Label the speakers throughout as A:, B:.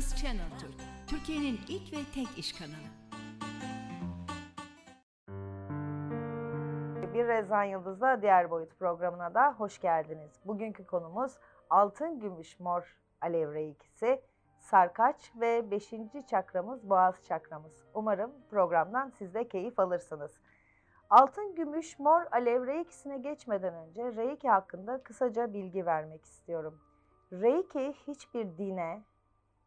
A: Finans Channel Türk, Türkiye'nin ilk ve tek iş kanalı.
B: Bir Rezan Yıldız'la Diğer Boyut programına da hoş geldiniz. Bugünkü konumuz altın, gümüş, mor alev reikisi, sarkaç ve 5. çakramız boğaz çakramız. Umarım programdan siz de keyif alırsınız. Altın, gümüş, mor alev reikisine geçmeden önce reiki hakkında kısaca bilgi vermek istiyorum. Reiki hiçbir dine,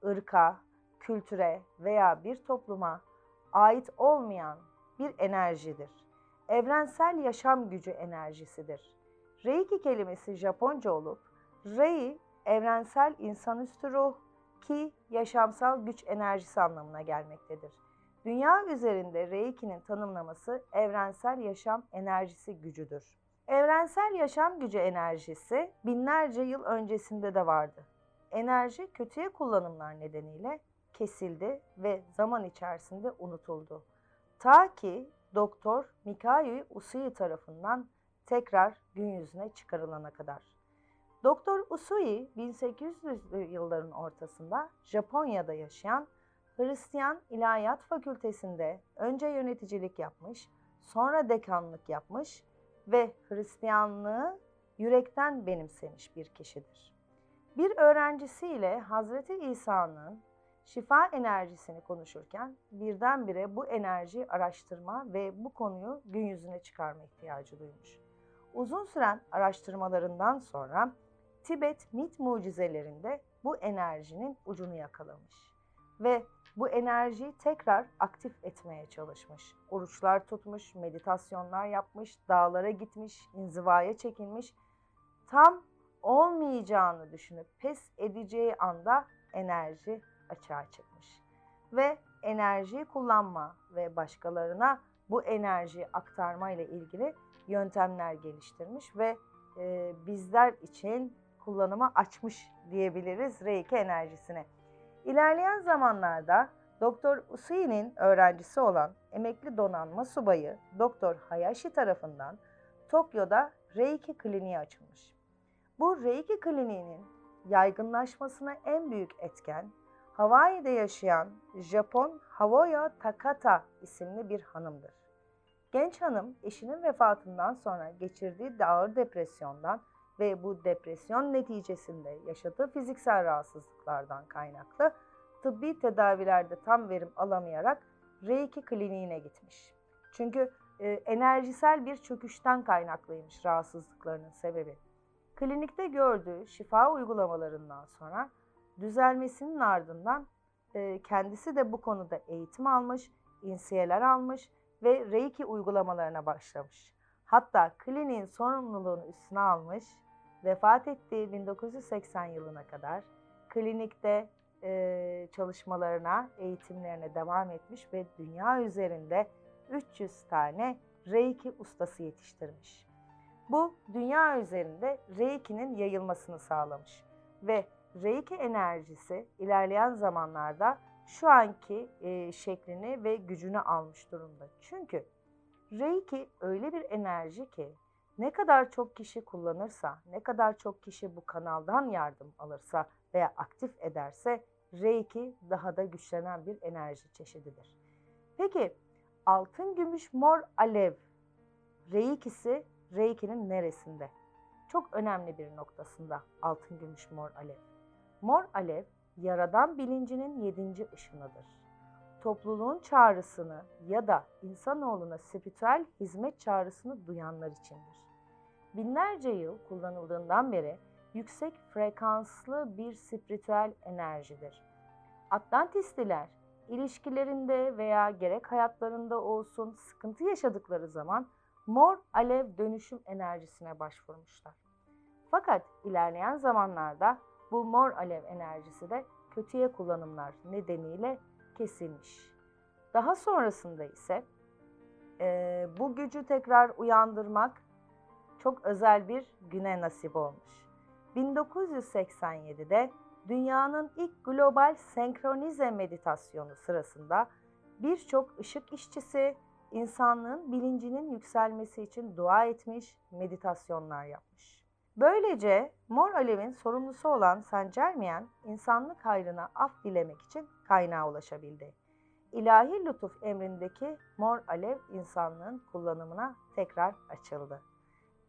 B: ırka, kültüre veya bir topluma ait olmayan bir enerjidir. Evrensel yaşam gücü enerjisidir. Reiki kelimesi Japonca olup Rei evrensel insanüstü ruh ki yaşamsal güç enerjisi anlamına gelmektedir. Dünya üzerinde Reiki'nin tanımlaması evrensel yaşam enerjisi gücüdür. Evrensel yaşam gücü enerjisi binlerce yıl öncesinde de vardı. Enerji kötüye kullanımlar nedeniyle kesildi ve zaman içerisinde unutuldu. Ta ki Doktor Mikayu Usui tarafından tekrar gün yüzüne çıkarılana kadar. Doktor Usui 1800'lü yılların ortasında Japonya'da yaşayan Hristiyan İlahiyat Fakültesinde önce yöneticilik yapmış, sonra dekanlık yapmış ve Hristiyanlığı yürekten benimsemiş bir kişidir. Bir öğrencisiyle Hazreti İsa'nın şifa enerjisini konuşurken birdenbire bu enerjiyi araştırma ve bu konuyu gün yüzüne çıkarma ihtiyacı duymuş. Uzun süren araştırmalarından sonra Tibet mit mucizelerinde bu enerjinin ucunu yakalamış ve bu enerjiyi tekrar aktif etmeye çalışmış. Oruçlar tutmuş, meditasyonlar yapmış, dağlara gitmiş, inzivaya çekilmiş. Tam olmayacağını düşünüp pes edeceği anda enerji açığa çıkmış. Ve enerjiyi kullanma ve başkalarına bu enerjiyi aktarma ile ilgili yöntemler geliştirmiş ve e, bizler için kullanıma açmış diyebiliriz Reiki enerjisini. İlerleyen zamanlarda Doktor Usui'nin öğrencisi olan emekli donanma subayı Doktor Hayashi tarafından Tokyo'da Reiki kliniği açılmış. Bu Reiki kliniğinin yaygınlaşmasına en büyük etken Hawaii'de yaşayan Japon Hawoya Takata isimli bir hanımdır. Genç hanım eşinin vefatından sonra geçirdiği ağır depresyondan ve bu depresyon neticesinde yaşadığı fiziksel rahatsızlıklardan kaynaklı tıbbi tedavilerde tam verim alamayarak Reiki kliniğine gitmiş. Çünkü e, enerjisel bir çöküşten kaynaklıymış rahatsızlıklarının sebebi. Klinikte gördüğü şifa uygulamalarından sonra düzelmesinin ardından e, kendisi de bu konuda eğitim almış, insiyeler almış ve Reiki uygulamalarına başlamış. Hatta kliniğin sorumluluğunu üstüne almış, vefat ettiği 1980 yılına kadar klinikte e, çalışmalarına, eğitimlerine devam etmiş ve dünya üzerinde 300 tane Reiki ustası yetiştirmiş. Bu dünya üzerinde Reiki'nin yayılmasını sağlamış ve Reiki enerjisi ilerleyen zamanlarda şu anki e, şeklini ve gücünü almış durumda. Çünkü Reiki öyle bir enerji ki ne kadar çok kişi kullanırsa, ne kadar çok kişi bu kanaldan yardım alırsa veya aktif ederse Reiki daha da güçlenen bir enerji çeşididir. Peki altın, gümüş, mor, alev Reiki'si Reiki'nin neresinde? Çok önemli bir noktasında altın, gümüş, mor, alev. Mor alev, yaradan bilincinin yedinci ışınıdır. Topluluğun çağrısını ya da insanoğluna spiritüel hizmet çağrısını duyanlar içindir. Binlerce yıl kullanıldığından beri yüksek frekanslı bir spiritüel enerjidir. Atlantisliler ilişkilerinde veya gerek hayatlarında olsun sıkıntı yaşadıkları zaman mor alev dönüşüm enerjisine başvurmuşlar. Fakat ilerleyen zamanlarda bu mor alev enerjisi de kötüye kullanımlar nedeniyle kesilmiş. Daha sonrasında ise e, bu gücü tekrar uyandırmak çok özel bir güne nasip olmuş. 1987'de dünyanın ilk global senkronize meditasyonu sırasında birçok ışık işçisi insanlığın bilincinin yükselmesi için dua etmiş, meditasyonlar yapmış. Böylece mor alevin sorumlusu olan Saint Germain, insanlık hayrına af dilemek için kaynağa ulaşabildi. İlahi lütuf emrindeki mor alev insanlığın kullanımına tekrar açıldı.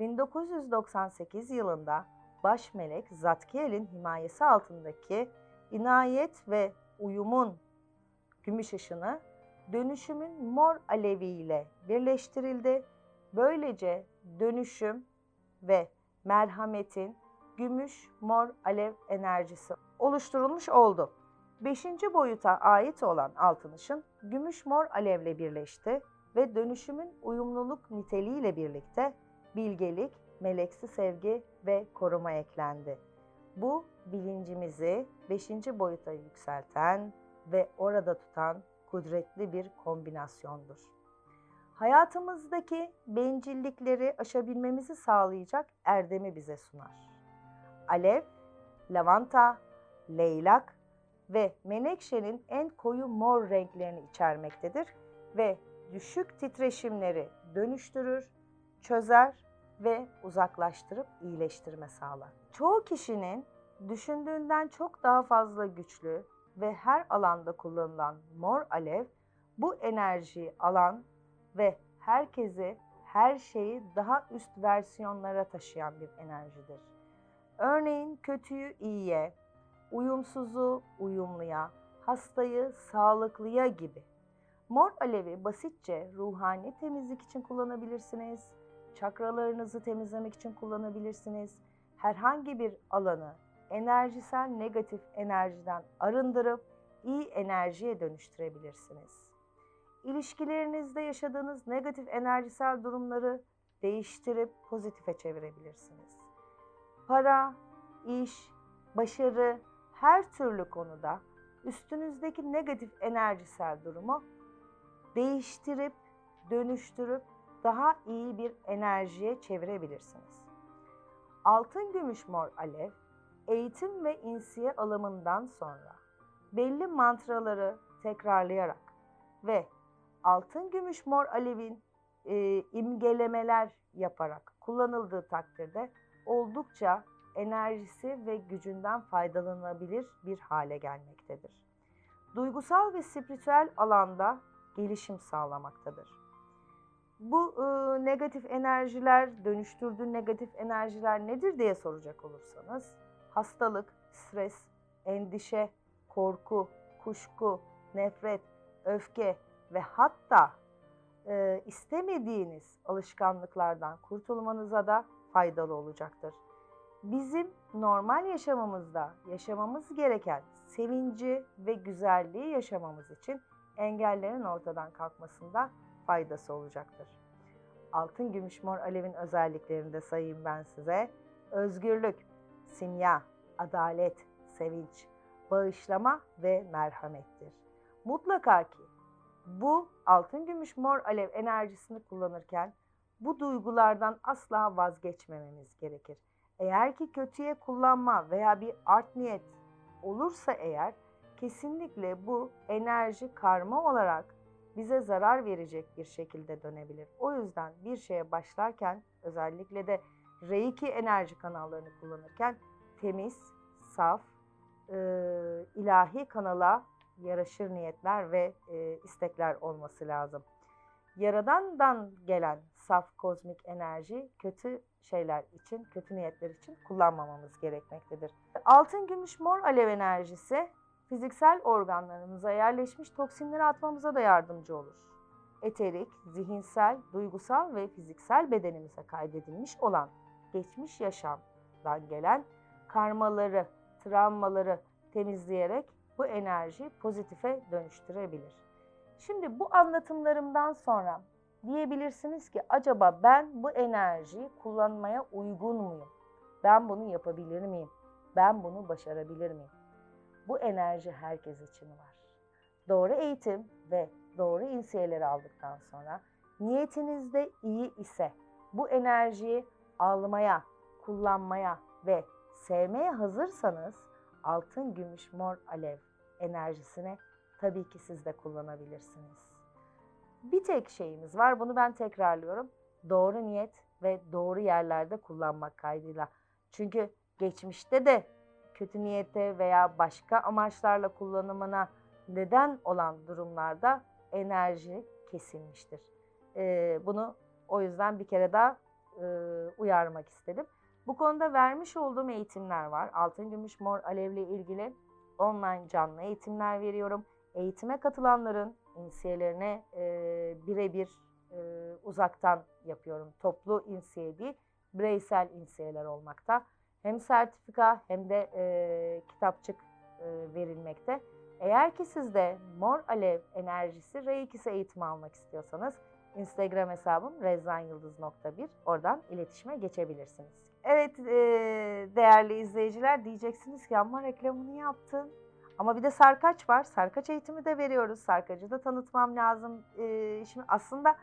B: 1998 yılında baş melek Zatkiel'in himayesi altındaki inayet ve uyumun gümüş ışını dönüşümün mor aleviyle birleştirildi. Böylece dönüşüm ve merhametin gümüş mor alev enerjisi oluşturulmuş oldu. Beşinci boyuta ait olan altın ışın gümüş mor alevle birleşti ve dönüşümün uyumluluk niteliğiyle birlikte bilgelik, meleksi sevgi ve koruma eklendi. Bu bilincimizi beşinci boyuta yükselten ve orada tutan kudretli bir kombinasyondur. Hayatımızdaki bencillikleri aşabilmemizi sağlayacak erdemi bize sunar. Alev, lavanta, leylak ve menekşenin en koyu mor renklerini içermektedir ve düşük titreşimleri dönüştürür, çözer ve uzaklaştırıp iyileştirme sağlar. Çoğu kişinin düşündüğünden çok daha fazla güçlü ve her alanda kullanılan mor alev bu enerjiyi alan ve herkesi her şeyi daha üst versiyonlara taşıyan bir enerjidir. Örneğin kötüyü iyiye, uyumsuzu uyumluya, hastayı sağlıklıya gibi. Mor alevi basitçe ruhani temizlik için kullanabilirsiniz. Çakralarınızı temizlemek için kullanabilirsiniz. Herhangi bir alanı enerjisel negatif enerjiden arındırıp iyi enerjiye dönüştürebilirsiniz. İlişkilerinizde yaşadığınız negatif enerjisel durumları değiştirip pozitife çevirebilirsiniz. Para, iş, başarı, her türlü konuda üstünüzdeki negatif enerjisel durumu değiştirip, dönüştürüp daha iyi bir enerjiye çevirebilirsiniz. Altın gümüş mor alev, eğitim ve insiye alımından sonra belli mantraları tekrarlayarak ve altın gümüş mor alevin e, imgelemeler yaparak kullanıldığı takdirde oldukça enerjisi ve gücünden faydalanabilir bir hale gelmektedir. Duygusal ve spiritüel alanda gelişim sağlamaktadır. Bu e, negatif enerjiler, dönüştürdüğü negatif enerjiler nedir diye soracak olursanız, hastalık, stres, endişe, korku, kuşku, nefret, öfke ve hatta e, istemediğiniz alışkanlıklardan kurtulmanıza da faydalı olacaktır. Bizim normal yaşamımızda yaşamamız gereken sevinci ve güzelliği yaşamamız için engellerin ortadan kalkmasında faydası olacaktır. Altın gümüş mor alevin özelliklerini de sayayım ben size. Özgürlük, simya, adalet, sevinç, bağışlama ve merhamettir. Mutlaka ki bu altın gümüş mor alev enerjisini kullanırken bu duygulardan asla vazgeçmememiz gerekir. Eğer ki kötüye kullanma veya bir art niyet olursa eğer kesinlikle bu enerji karma olarak bize zarar verecek bir şekilde dönebilir. O yüzden bir şeye başlarken özellikle de Reiki enerji kanallarını kullanırken temiz, saf, e, ilahi kanala yaraşır niyetler ve e, istekler olması lazım. Yaradandan gelen saf kozmik enerji kötü şeyler için, kötü niyetler için kullanmamamız gerekmektedir. Altın, gümüş, mor alev enerjisi fiziksel organlarımıza yerleşmiş toksinleri atmamıza da yardımcı olur. Eterik, zihinsel, duygusal ve fiziksel bedenimize kaydedilmiş olan geçmiş yaşamdan gelen karmaları, travmaları temizleyerek bu enerji pozitife dönüştürebilir. Şimdi bu anlatımlarımdan sonra diyebilirsiniz ki acaba ben bu enerjiyi kullanmaya uygun muyum? Ben bunu yapabilir miyim? Ben bunu başarabilir miyim? Bu enerji herkes için var. Doğru eğitim ve doğru insiyeleri aldıktan sonra niyetinizde iyi ise bu enerjiyi almaya, kullanmaya ve sevmeye hazırsanız altın, gümüş, mor alev enerjisini tabii ki siz de kullanabilirsiniz. Bir tek şeyimiz var. Bunu ben tekrarlıyorum. Doğru niyet ve doğru yerlerde kullanmak kaydıyla. Çünkü geçmişte de kötü niyete veya başka amaçlarla kullanımına neden olan durumlarda enerji kesilmiştir. Ee, bunu o yüzden bir kere daha e, uyarmak istedim. Bu konuda vermiş olduğum eğitimler var. Altın, gümüş, mor, alevle ilgili online canlı eğitimler veriyorum. Eğitime katılanların insiyelerine e, birebir e, uzaktan yapıyorum. Toplu insiye değil, bireysel insiyeler olmakta. Hem sertifika hem de e, kitapçık e, verilmekte. Eğer ki siz de mor alev enerjisi R2'si eğitimi almak istiyorsanız Instagram hesabım rezzanyıldız.1 oradan iletişime geçebilirsiniz. Evet e, değerli izleyiciler diyeceksiniz ki ama reklamını yaptın. Ama bir de sarkaç var. Sarkaç eğitimi de veriyoruz. Sarkacı da tanıtmam lazım. E, şimdi aslında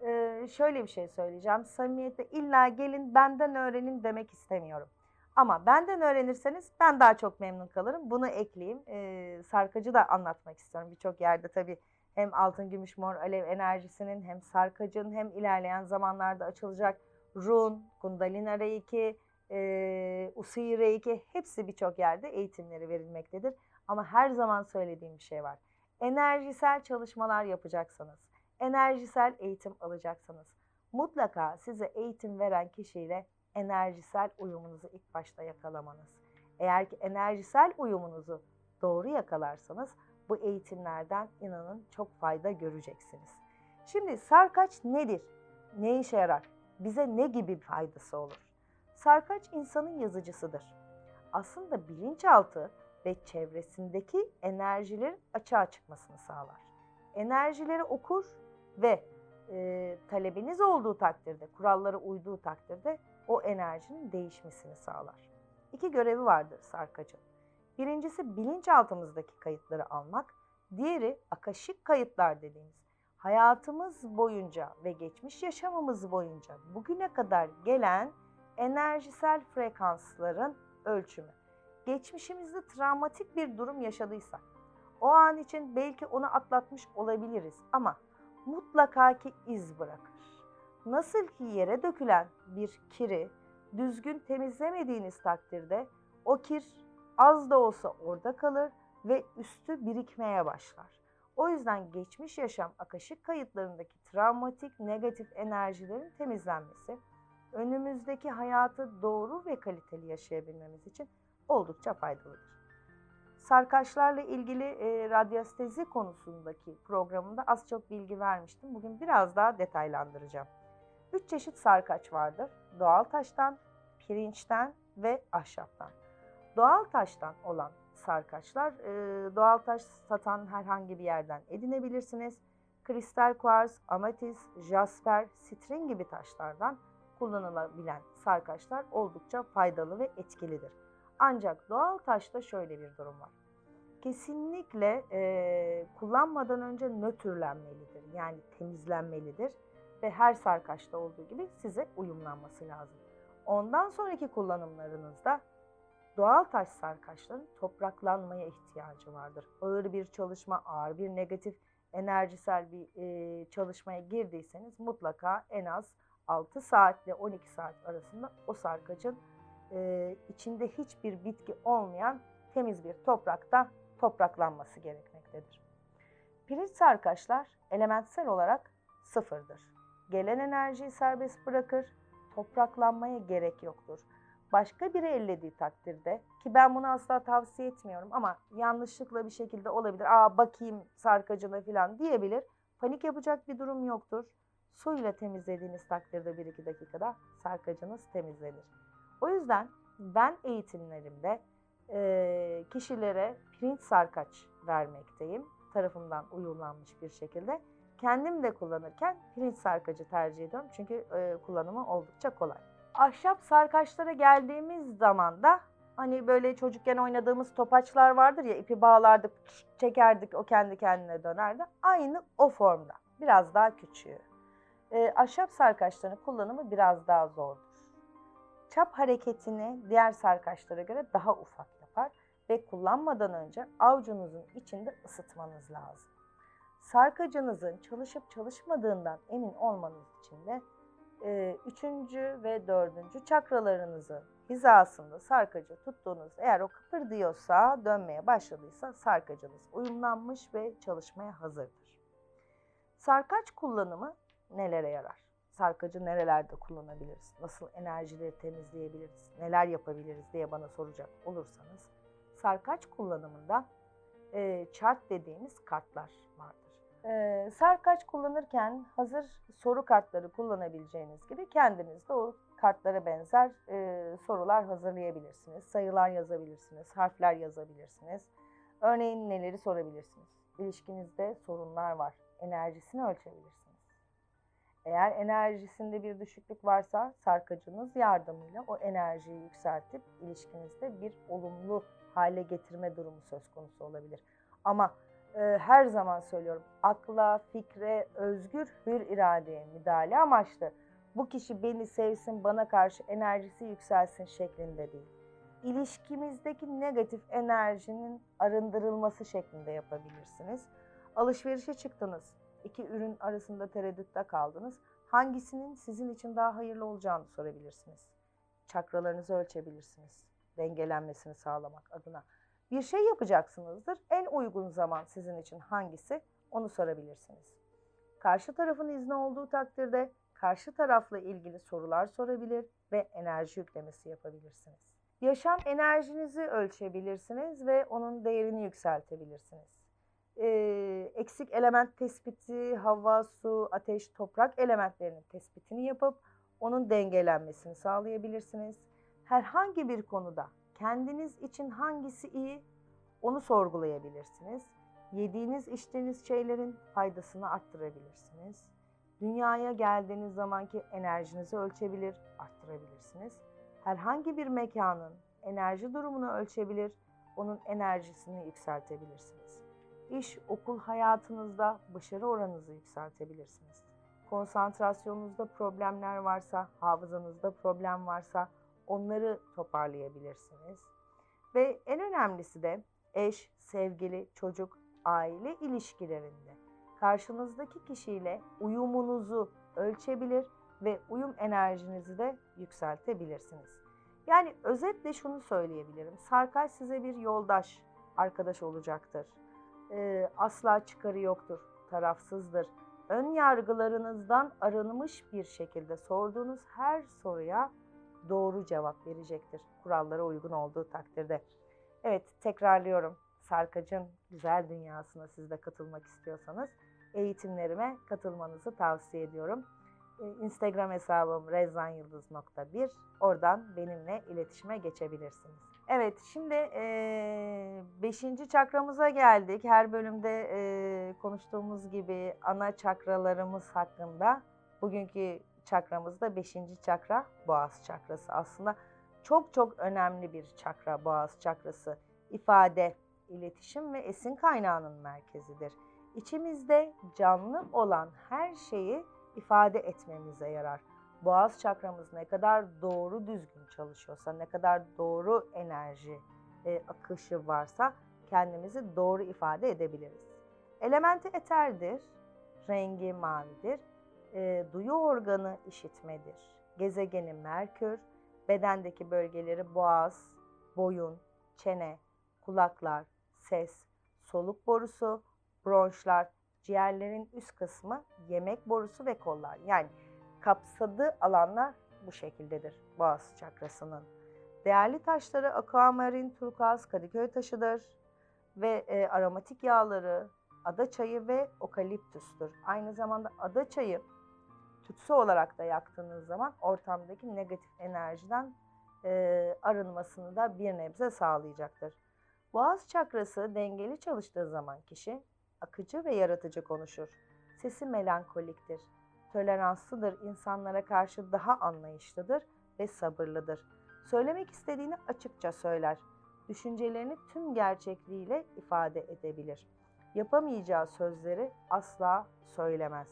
B: e, şöyle bir şey söyleyeceğim. Samimiyette illa gelin benden öğrenin demek istemiyorum. Ama benden öğrenirseniz ben daha çok memnun kalırım. Bunu ekleyeyim. E, sarkacı da anlatmak istiyorum. Birçok yerde tabii hem altın, gümüş, mor, alev enerjisinin hem sarkacın hem ilerleyen zamanlarda açılacak run, kundalini reiki, e, usui reiki hepsi birçok yerde eğitimleri verilmektedir. Ama her zaman söylediğim bir şey var. Enerjisel çalışmalar yapacaksanız, enerjisel eğitim alacaksanız mutlaka size eğitim veren kişiyle enerjisel uyumunuzu ilk başta yakalamanız. Eğer ki enerjisel uyumunuzu doğru yakalarsanız bu eğitimlerden inanın çok fayda göreceksiniz. Şimdi sarkaç nedir? Ne işe yarar? Bize ne gibi faydası olur? Sarkaç insanın yazıcısıdır. Aslında bilinçaltı ve çevresindeki enerjilerin açığa çıkmasını sağlar. Enerjileri okur ve e, talebiniz olduğu takdirde, kurallara uyduğu takdirde o enerjinin değişmesini sağlar. İki görevi vardır sarkacın. Birincisi bilinçaltımızdaki kayıtları almak, diğeri akaşik kayıtlar dediğimiz hayatımız boyunca ve geçmiş yaşamımız boyunca bugüne kadar gelen enerjisel frekansların ölçümü. Geçmişimizde travmatik bir durum yaşadıysak, o an için belki onu atlatmış olabiliriz ama mutlaka ki iz bırakır. Nasıl ki yere dökülen bir kiri düzgün temizlemediğiniz takdirde o kir az da olsa orada kalır ve üstü birikmeye başlar. O yüzden geçmiş yaşam akaşık kayıtlarındaki travmatik negatif enerjilerin temizlenmesi önümüzdeki hayatı doğru ve kaliteli yaşayabilmemiz için oldukça faydalıdır. Sarkaçlarla ilgili e, radyastezi konusundaki programımda az çok bilgi vermiştim. Bugün biraz daha detaylandıracağım. Üç çeşit sarkaç vardır. Doğal taştan, pirinçten ve ahşaptan. Doğal taştan olan sarkaçlar e, doğal taş satan herhangi bir yerden edinebilirsiniz. Kristal kuars, amatis, jasper, sitrin gibi taşlardan kullanılabilen sarkaçlar oldukça faydalı ve etkilidir. Ancak doğal taşta şöyle bir durum var. Kesinlikle e, kullanmadan önce nötrlenmelidir. Yani temizlenmelidir ve her sarkaçta olduğu gibi size uyumlanması lazım. Ondan sonraki kullanımlarınızda doğal taş sarkaçların topraklanmaya ihtiyacı vardır. Ağır bir çalışma, ağır bir negatif enerjisel bir e, çalışmaya girdiyseniz mutlaka en az 6 saat ile 12 saat arasında o sarkacın e, içinde hiçbir bitki olmayan temiz bir toprakta topraklanması gerekmektedir. Pirinç sarkaçlar elementsel olarak sıfırdır. Gelen enerjiyi serbest bırakır, topraklanmaya gerek yoktur. Başka biri ellediği takdirde ki ben bunu asla tavsiye etmiyorum ama yanlışlıkla bir şekilde olabilir. Aa bakayım sarkacına falan diyebilir. Panik yapacak bir durum yoktur. Suyla temizlediğiniz takdirde 1-2 dakikada sarkacınız temizlenir. O yüzden ben eğitimlerimde e, kişilere pirinç sarkaç vermekteyim. Tarafımdan uyumlanmış bir şekilde. Kendim de kullanırken pirinç sarkacı tercih ediyorum. Çünkü e, kullanımı oldukça kolay. Ahşap sarkaçlara geldiğimiz zaman da hani böyle çocukken oynadığımız topaçlar vardır ya ipi bağlardık, çekerdik o kendi kendine dönerdi. Aynı o formda. Biraz daha küçüğü. E, ahşap sarkaçların kullanımı biraz daha zordur. Çap hareketini diğer sarkaçlara göre daha ufak yapar ve kullanmadan önce avucunuzun içinde ısıtmanız lazım. Sarkacınızın çalışıp çalışmadığından emin olmanız için de üçüncü ve dördüncü çakralarınızı hizasında sarkacı tuttuğunuz eğer o kıpırdıyorsa, dönmeye başladıysa sarkacınız uyumlanmış ve çalışmaya hazırdır. Sarkaç kullanımı nelere yarar? Sarkacı nerelerde kullanabiliriz? Nasıl enerjileri temizleyebiliriz? Neler yapabiliriz diye bana soracak olursanız sarkaç kullanımında e, chart dediğimiz kartlar vardır. E, sarkaç kullanırken hazır soru kartları kullanabileceğiniz gibi kendiniz de o kartlara benzer e, sorular hazırlayabilirsiniz. Sayılar yazabilirsiniz, harfler yazabilirsiniz. Örneğin neleri sorabilirsiniz? İlişkinizde sorunlar var. Enerjisini ölçebilirsiniz. Eğer enerjisinde bir düşüklük varsa sarkacınız yardımıyla o enerjiyi yükseltip ilişkinizde bir olumlu hale getirme durumu söz konusu olabilir. Ama e, her zaman söylüyorum akla, fikre, özgür, hür iradeye müdahale amaçlı bu kişi beni sevsin, bana karşı enerjisi yükselsin şeklinde değil. İlişkimizdeki negatif enerjinin arındırılması şeklinde yapabilirsiniz. Alışverişe çıktınız. iki ürün arasında tereddütte kaldınız. Hangisinin sizin için daha hayırlı olacağını sorabilirsiniz. Çakralarınızı ölçebilirsiniz. Dengelenmesini sağlamak adına. Bir şey yapacaksınızdır. En uygun zaman sizin için hangisi? Onu sorabilirsiniz. Karşı tarafın izni olduğu takdirde karşı tarafla ilgili sorular sorabilir ve enerji yüklemesi yapabilirsiniz. Yaşam enerjinizi ölçebilirsiniz ve onun değerini yükseltebilirsiniz. Ee, eksik element tespiti, hava, su, ateş, toprak elementlerinin tespitini yapıp onun dengelenmesini sağlayabilirsiniz. Herhangi bir konuda kendiniz için hangisi iyi onu sorgulayabilirsiniz. Yediğiniz, içtiğiniz şeylerin faydasını arttırabilirsiniz. Dünyaya geldiğiniz zamanki enerjinizi ölçebilir, arttırabilirsiniz. Herhangi bir mekanın enerji durumunu ölçebilir, onun enerjisini yükseltebilirsiniz. İş, okul hayatınızda başarı oranınızı yükseltebilirsiniz. Konsantrasyonunuzda problemler varsa, hafızanızda problem varsa onları toparlayabilirsiniz. Ve en önemlisi de eş, sevgili, çocuk, aile ilişkilerinde karşınızdaki kişiyle uyumunuzu ölçebilir ve uyum enerjinizi de yükseltebilirsiniz. Yani özetle şunu söyleyebilirim. Sarkaç size bir yoldaş, arkadaş olacaktır. Ee, asla çıkarı yoktur, tarafsızdır. Ön yargılarınızdan arınmış bir şekilde sorduğunuz her soruya doğru cevap verecektir. Kurallara uygun olduğu takdirde. Evet tekrarlıyorum. Sarkac'ın güzel dünyasına siz de katılmak istiyorsanız eğitimlerime katılmanızı tavsiye ediyorum. Instagram hesabım rezzanyıldız.1 oradan benimle iletişime geçebilirsiniz. Evet şimdi 5. E, çakramıza geldik. Her bölümde e, konuştuğumuz gibi ana çakralarımız hakkında bugünkü çakramız da 5. çakra boğaz çakrası. Aslında çok çok önemli bir çakra boğaz çakrası. İfade, iletişim ve esin kaynağının merkezidir. İçimizde canlı olan her şeyi ifade etmemize yarar. Boğaz çakramız ne kadar doğru düzgün çalışıyorsa, ne kadar doğru enerji e, akışı varsa kendimizi doğru ifade edebiliriz. Elementi eterdir, rengi mavidir, e, duyu organı işitmedir. Gezegeni Merkür, bedendeki bölgeleri boğaz, boyun, çene, kulaklar, ses, soluk borusu, bronşlar, ciğerlerin üst kısmı, yemek borusu ve kollar. Yani kapsadığı alanlar bu şekildedir boğaz çakrasının. Değerli taşları aquamarin, turkuaz, kadıköy taşıdır ve e, aromatik yağları ada çayı ve okaliptüstür. Aynı zamanda ada çayı tütsü olarak da yaktığınız zaman ortamdaki negatif enerjiden e, arınmasını da bir nebze sağlayacaktır. Boğaz çakrası dengeli çalıştığı zaman kişi akıcı ve yaratıcı konuşur. Sesi melankoliktir. Toleranslıdır, insanlara karşı daha anlayışlıdır ve sabırlıdır. Söylemek istediğini açıkça söyler. Düşüncelerini tüm gerçekliğiyle ifade edebilir. Yapamayacağı sözleri asla söylemez.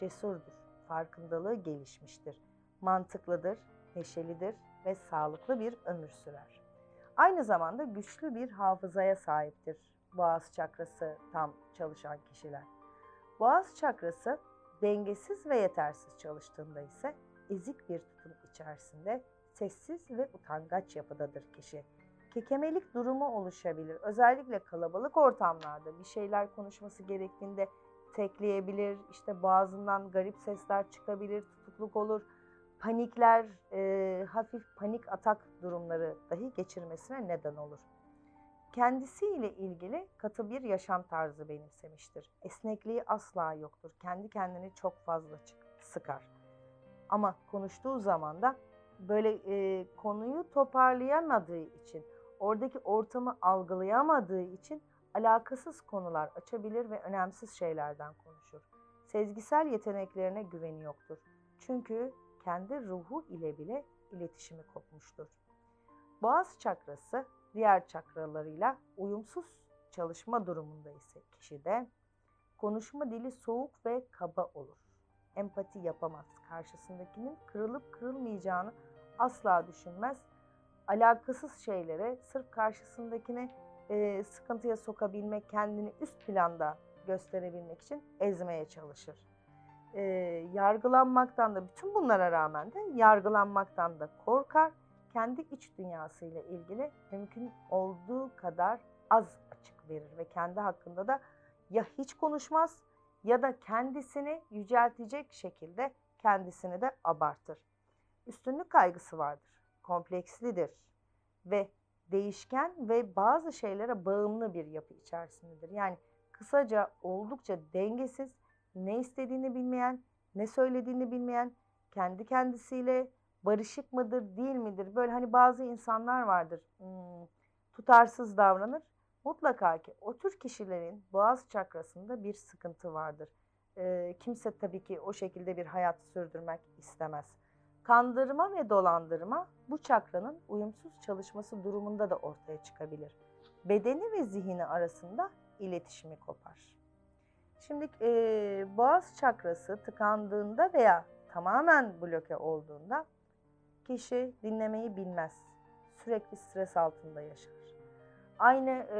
B: Cesurdur, farkındalığı gelişmiştir. Mantıklıdır, neşelidir ve sağlıklı bir ömür sürer. Aynı zamanda güçlü bir hafızaya sahiptir boğaz çakrası tam çalışan kişiler. Boğaz çakrası dengesiz ve yetersiz çalıştığında ise ezik bir tutum içerisinde sessiz ve utangaç yapıdadır kişi. Kekemelik durumu oluşabilir. Özellikle kalabalık ortamlarda bir şeyler konuşması gerektiğinde tekleyebilir, işte boğazından garip sesler çıkabilir, tutukluk olur, panikler, e, hafif panik atak durumları dahi geçirmesine neden olur. Kendisiyle ilgili katı bir yaşam tarzı benimsemiştir. Esnekliği asla yoktur. Kendi kendini çok fazla sıkar. Ama konuştuğu zaman da böyle e, konuyu toparlayamadığı için, oradaki ortamı algılayamadığı için alakasız konular açabilir ve önemsiz şeylerden konuşur. Sezgisel yeteneklerine güveni yoktur. Çünkü kendi ruhu ile bile iletişimi kopmuştur. Boğaz çakrası diğer çakralarıyla uyumsuz çalışma durumunda ise kişide konuşma dili soğuk ve kaba olur. Empati yapamaz. Karşısındakinin kırılıp kırılmayacağını asla düşünmez. Alakasız şeylere sırf karşısındakini e, sıkıntıya sokabilmek, kendini üst planda gösterebilmek için ezmeye çalışır. E, yargılanmaktan da bütün bunlara rağmen de yargılanmaktan da korkar. Kendi iç dünyasıyla ilgili mümkün olduğu kadar az açık verir ve kendi hakkında da ya hiç konuşmaz ya da kendisini yüceltecek şekilde kendisini de abartır. Üstünlük kaygısı vardır, komplekslidir ve değişken ve bazı şeylere bağımlı bir yapı içerisindedir. Yani kısaca oldukça dengesiz, ne istediğini bilmeyen, ne söylediğini bilmeyen, kendi kendisiyle barışık mıdır, değil midir? Böyle hani bazı insanlar vardır, hmm, tutarsız davranır. Mutlaka ki o tür kişilerin boğaz çakrasında bir sıkıntı vardır. E, kimse tabii ki o şekilde bir hayat sürdürmek istemez. Kandırma ve dolandırma bu çakranın uyumsuz çalışması durumunda da ortaya çıkabilir. Bedeni ve zihni arasında iletişimi kopar. Şimdi e, boğaz çakrası tıkandığında veya tamamen bloke olduğunda kişi dinlemeyi bilmez. Sürekli stres altında yaşar. Aynı e,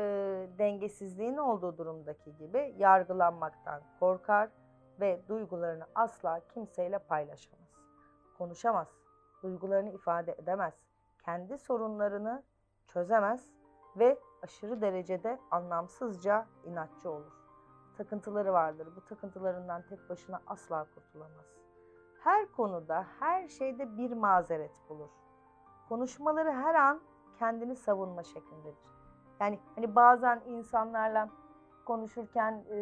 B: dengesizliğin olduğu durumdaki gibi yargılanmaktan korkar ve duygularını asla kimseyle paylaşamaz konuşamaz, duygularını ifade edemez, kendi sorunlarını çözemez ve aşırı derecede anlamsızca inatçı olur. Takıntıları vardır. Bu takıntılarından tek başına asla kurtulamaz. Her konuda, her şeyde bir mazeret bulur. Konuşmaları her an kendini savunma şeklindedir. Yani hani bazen insanlarla konuşurken e,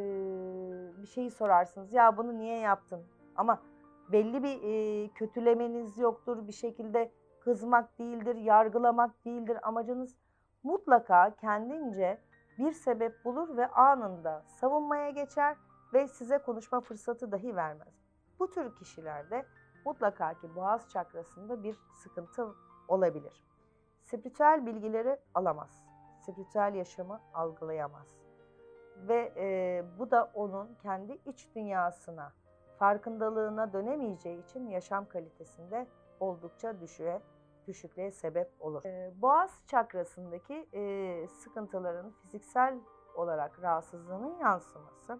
B: bir şeyi sorarsınız. Ya bunu niye yaptın? Ama belli bir e, kötülemeniz yoktur. Bir şekilde kızmak değildir, yargılamak değildir. Amacınız mutlaka kendince bir sebep bulur ve anında savunmaya geçer ve size konuşma fırsatı dahi vermez. Bu tür kişilerde mutlaka ki boğaz çakrasında bir sıkıntı olabilir. Spiritüel bilgileri alamaz. Spiritüel yaşamı algılayamaz. Ve e, bu da onun kendi iç dünyasına farkındalığına dönemeyeceği için yaşam kalitesinde oldukça düşüğe, düşüklüğe sebep olur. boğaz çakrasındaki sıkıntıların fiziksel olarak rahatsızlığının yansıması,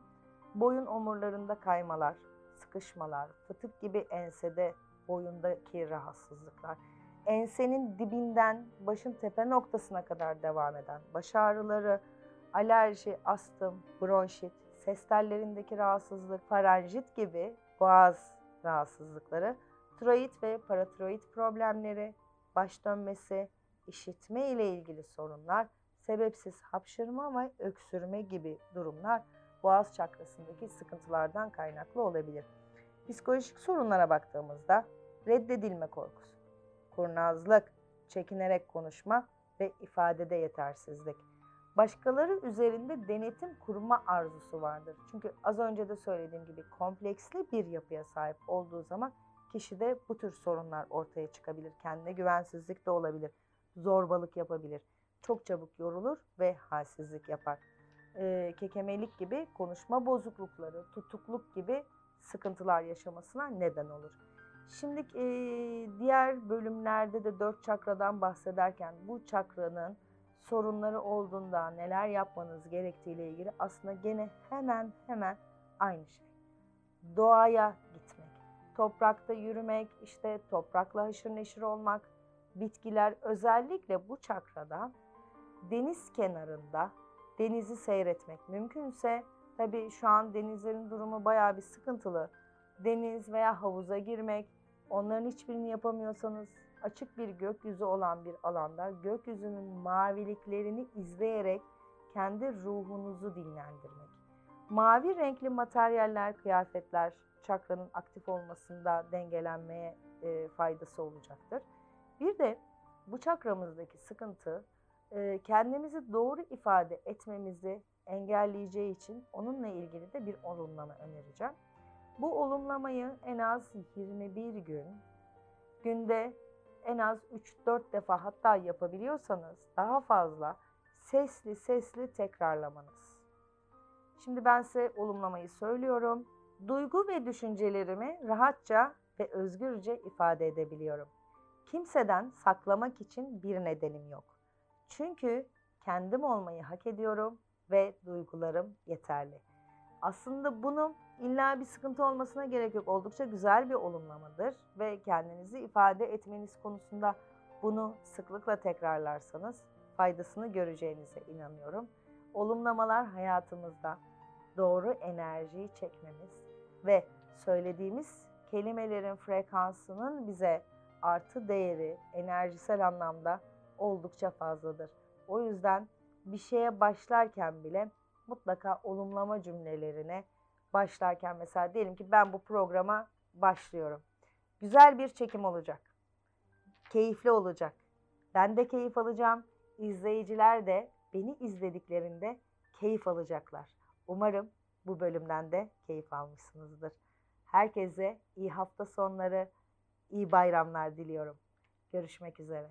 B: boyun omurlarında kaymalar, sıkışmalar, fıtık gibi ensede boyundaki rahatsızlıklar, ensenin dibinden başın tepe noktasına kadar devam eden baş ağrıları, alerji, astım, bronşit, ses tellerindeki rahatsızlık, faranjit gibi boğaz rahatsızlıkları, tiroid ve paratiroid problemleri, baş dönmesi, işitme ile ilgili sorunlar, sebepsiz hapşırma ve öksürme gibi durumlar boğaz çakrasındaki sıkıntılardan kaynaklı olabilir. Psikolojik sorunlara baktığımızda reddedilme korkusu, kurnazlık, çekinerek konuşma ve ifadede yetersizlik, başkaları üzerinde denetim kurma arzusu vardır. Çünkü az önce de söylediğim gibi kompleksli bir yapıya sahip olduğu zaman kişide bu tür sorunlar ortaya çıkabilir. Kendine güvensizlik de olabilir. Zorbalık yapabilir. Çok çabuk yorulur ve halsizlik yapar. Ee, kekemelik gibi konuşma bozuklukları, tutukluk gibi sıkıntılar yaşamasına neden olur. Şimdi e, diğer bölümlerde de dört çakradan bahsederken bu çakranın sorunları olduğunda neler yapmanız gerektiği ile ilgili aslında gene hemen hemen aynı şey. Doğaya gitmek, toprakta yürümek, işte toprakla haşır neşir olmak, bitkiler özellikle bu çakrada deniz kenarında denizi seyretmek mümkünse tabii şu an denizlerin durumu bayağı bir sıkıntılı. Deniz veya havuza girmek, onların hiçbirini yapamıyorsanız açık bir gökyüzü olan bir alanda gökyüzünün maviliklerini izleyerek kendi ruhunuzu dinlendirmek. Mavi renkli materyaller, kıyafetler çakranın aktif olmasında dengelenmeye e, faydası olacaktır. Bir de bu çakramızdaki sıkıntı e, kendimizi doğru ifade etmemizi engelleyeceği için onunla ilgili de bir olumlama önereceğim. Bu olumlamayı en az 21 gün, günde en az 3-4 defa hatta yapabiliyorsanız daha fazla sesli sesli tekrarlamanız. Şimdi ben size olumlamayı söylüyorum. Duygu ve düşüncelerimi rahatça ve özgürce ifade edebiliyorum. Kimseden saklamak için bir nedenim yok. Çünkü kendim olmayı hak ediyorum ve duygularım yeterli. Aslında bunu illa bir sıkıntı olmasına gerek yok. Oldukça güzel bir olumlamadır ve kendinizi ifade etmeniz konusunda bunu sıklıkla tekrarlarsanız faydasını göreceğinize inanıyorum. Olumlamalar hayatımızda doğru enerjiyi çekmemiz ve söylediğimiz kelimelerin frekansının bize artı değeri enerjisel anlamda oldukça fazladır. O yüzden bir şeye başlarken bile mutlaka olumlama cümlelerine başlarken mesela diyelim ki ben bu programa başlıyorum. Güzel bir çekim olacak. Keyifli olacak. Ben de keyif alacağım. İzleyiciler de beni izlediklerinde keyif alacaklar. Umarım bu bölümden de keyif almışsınızdır. Herkese iyi hafta sonları, iyi bayramlar diliyorum. Görüşmek üzere.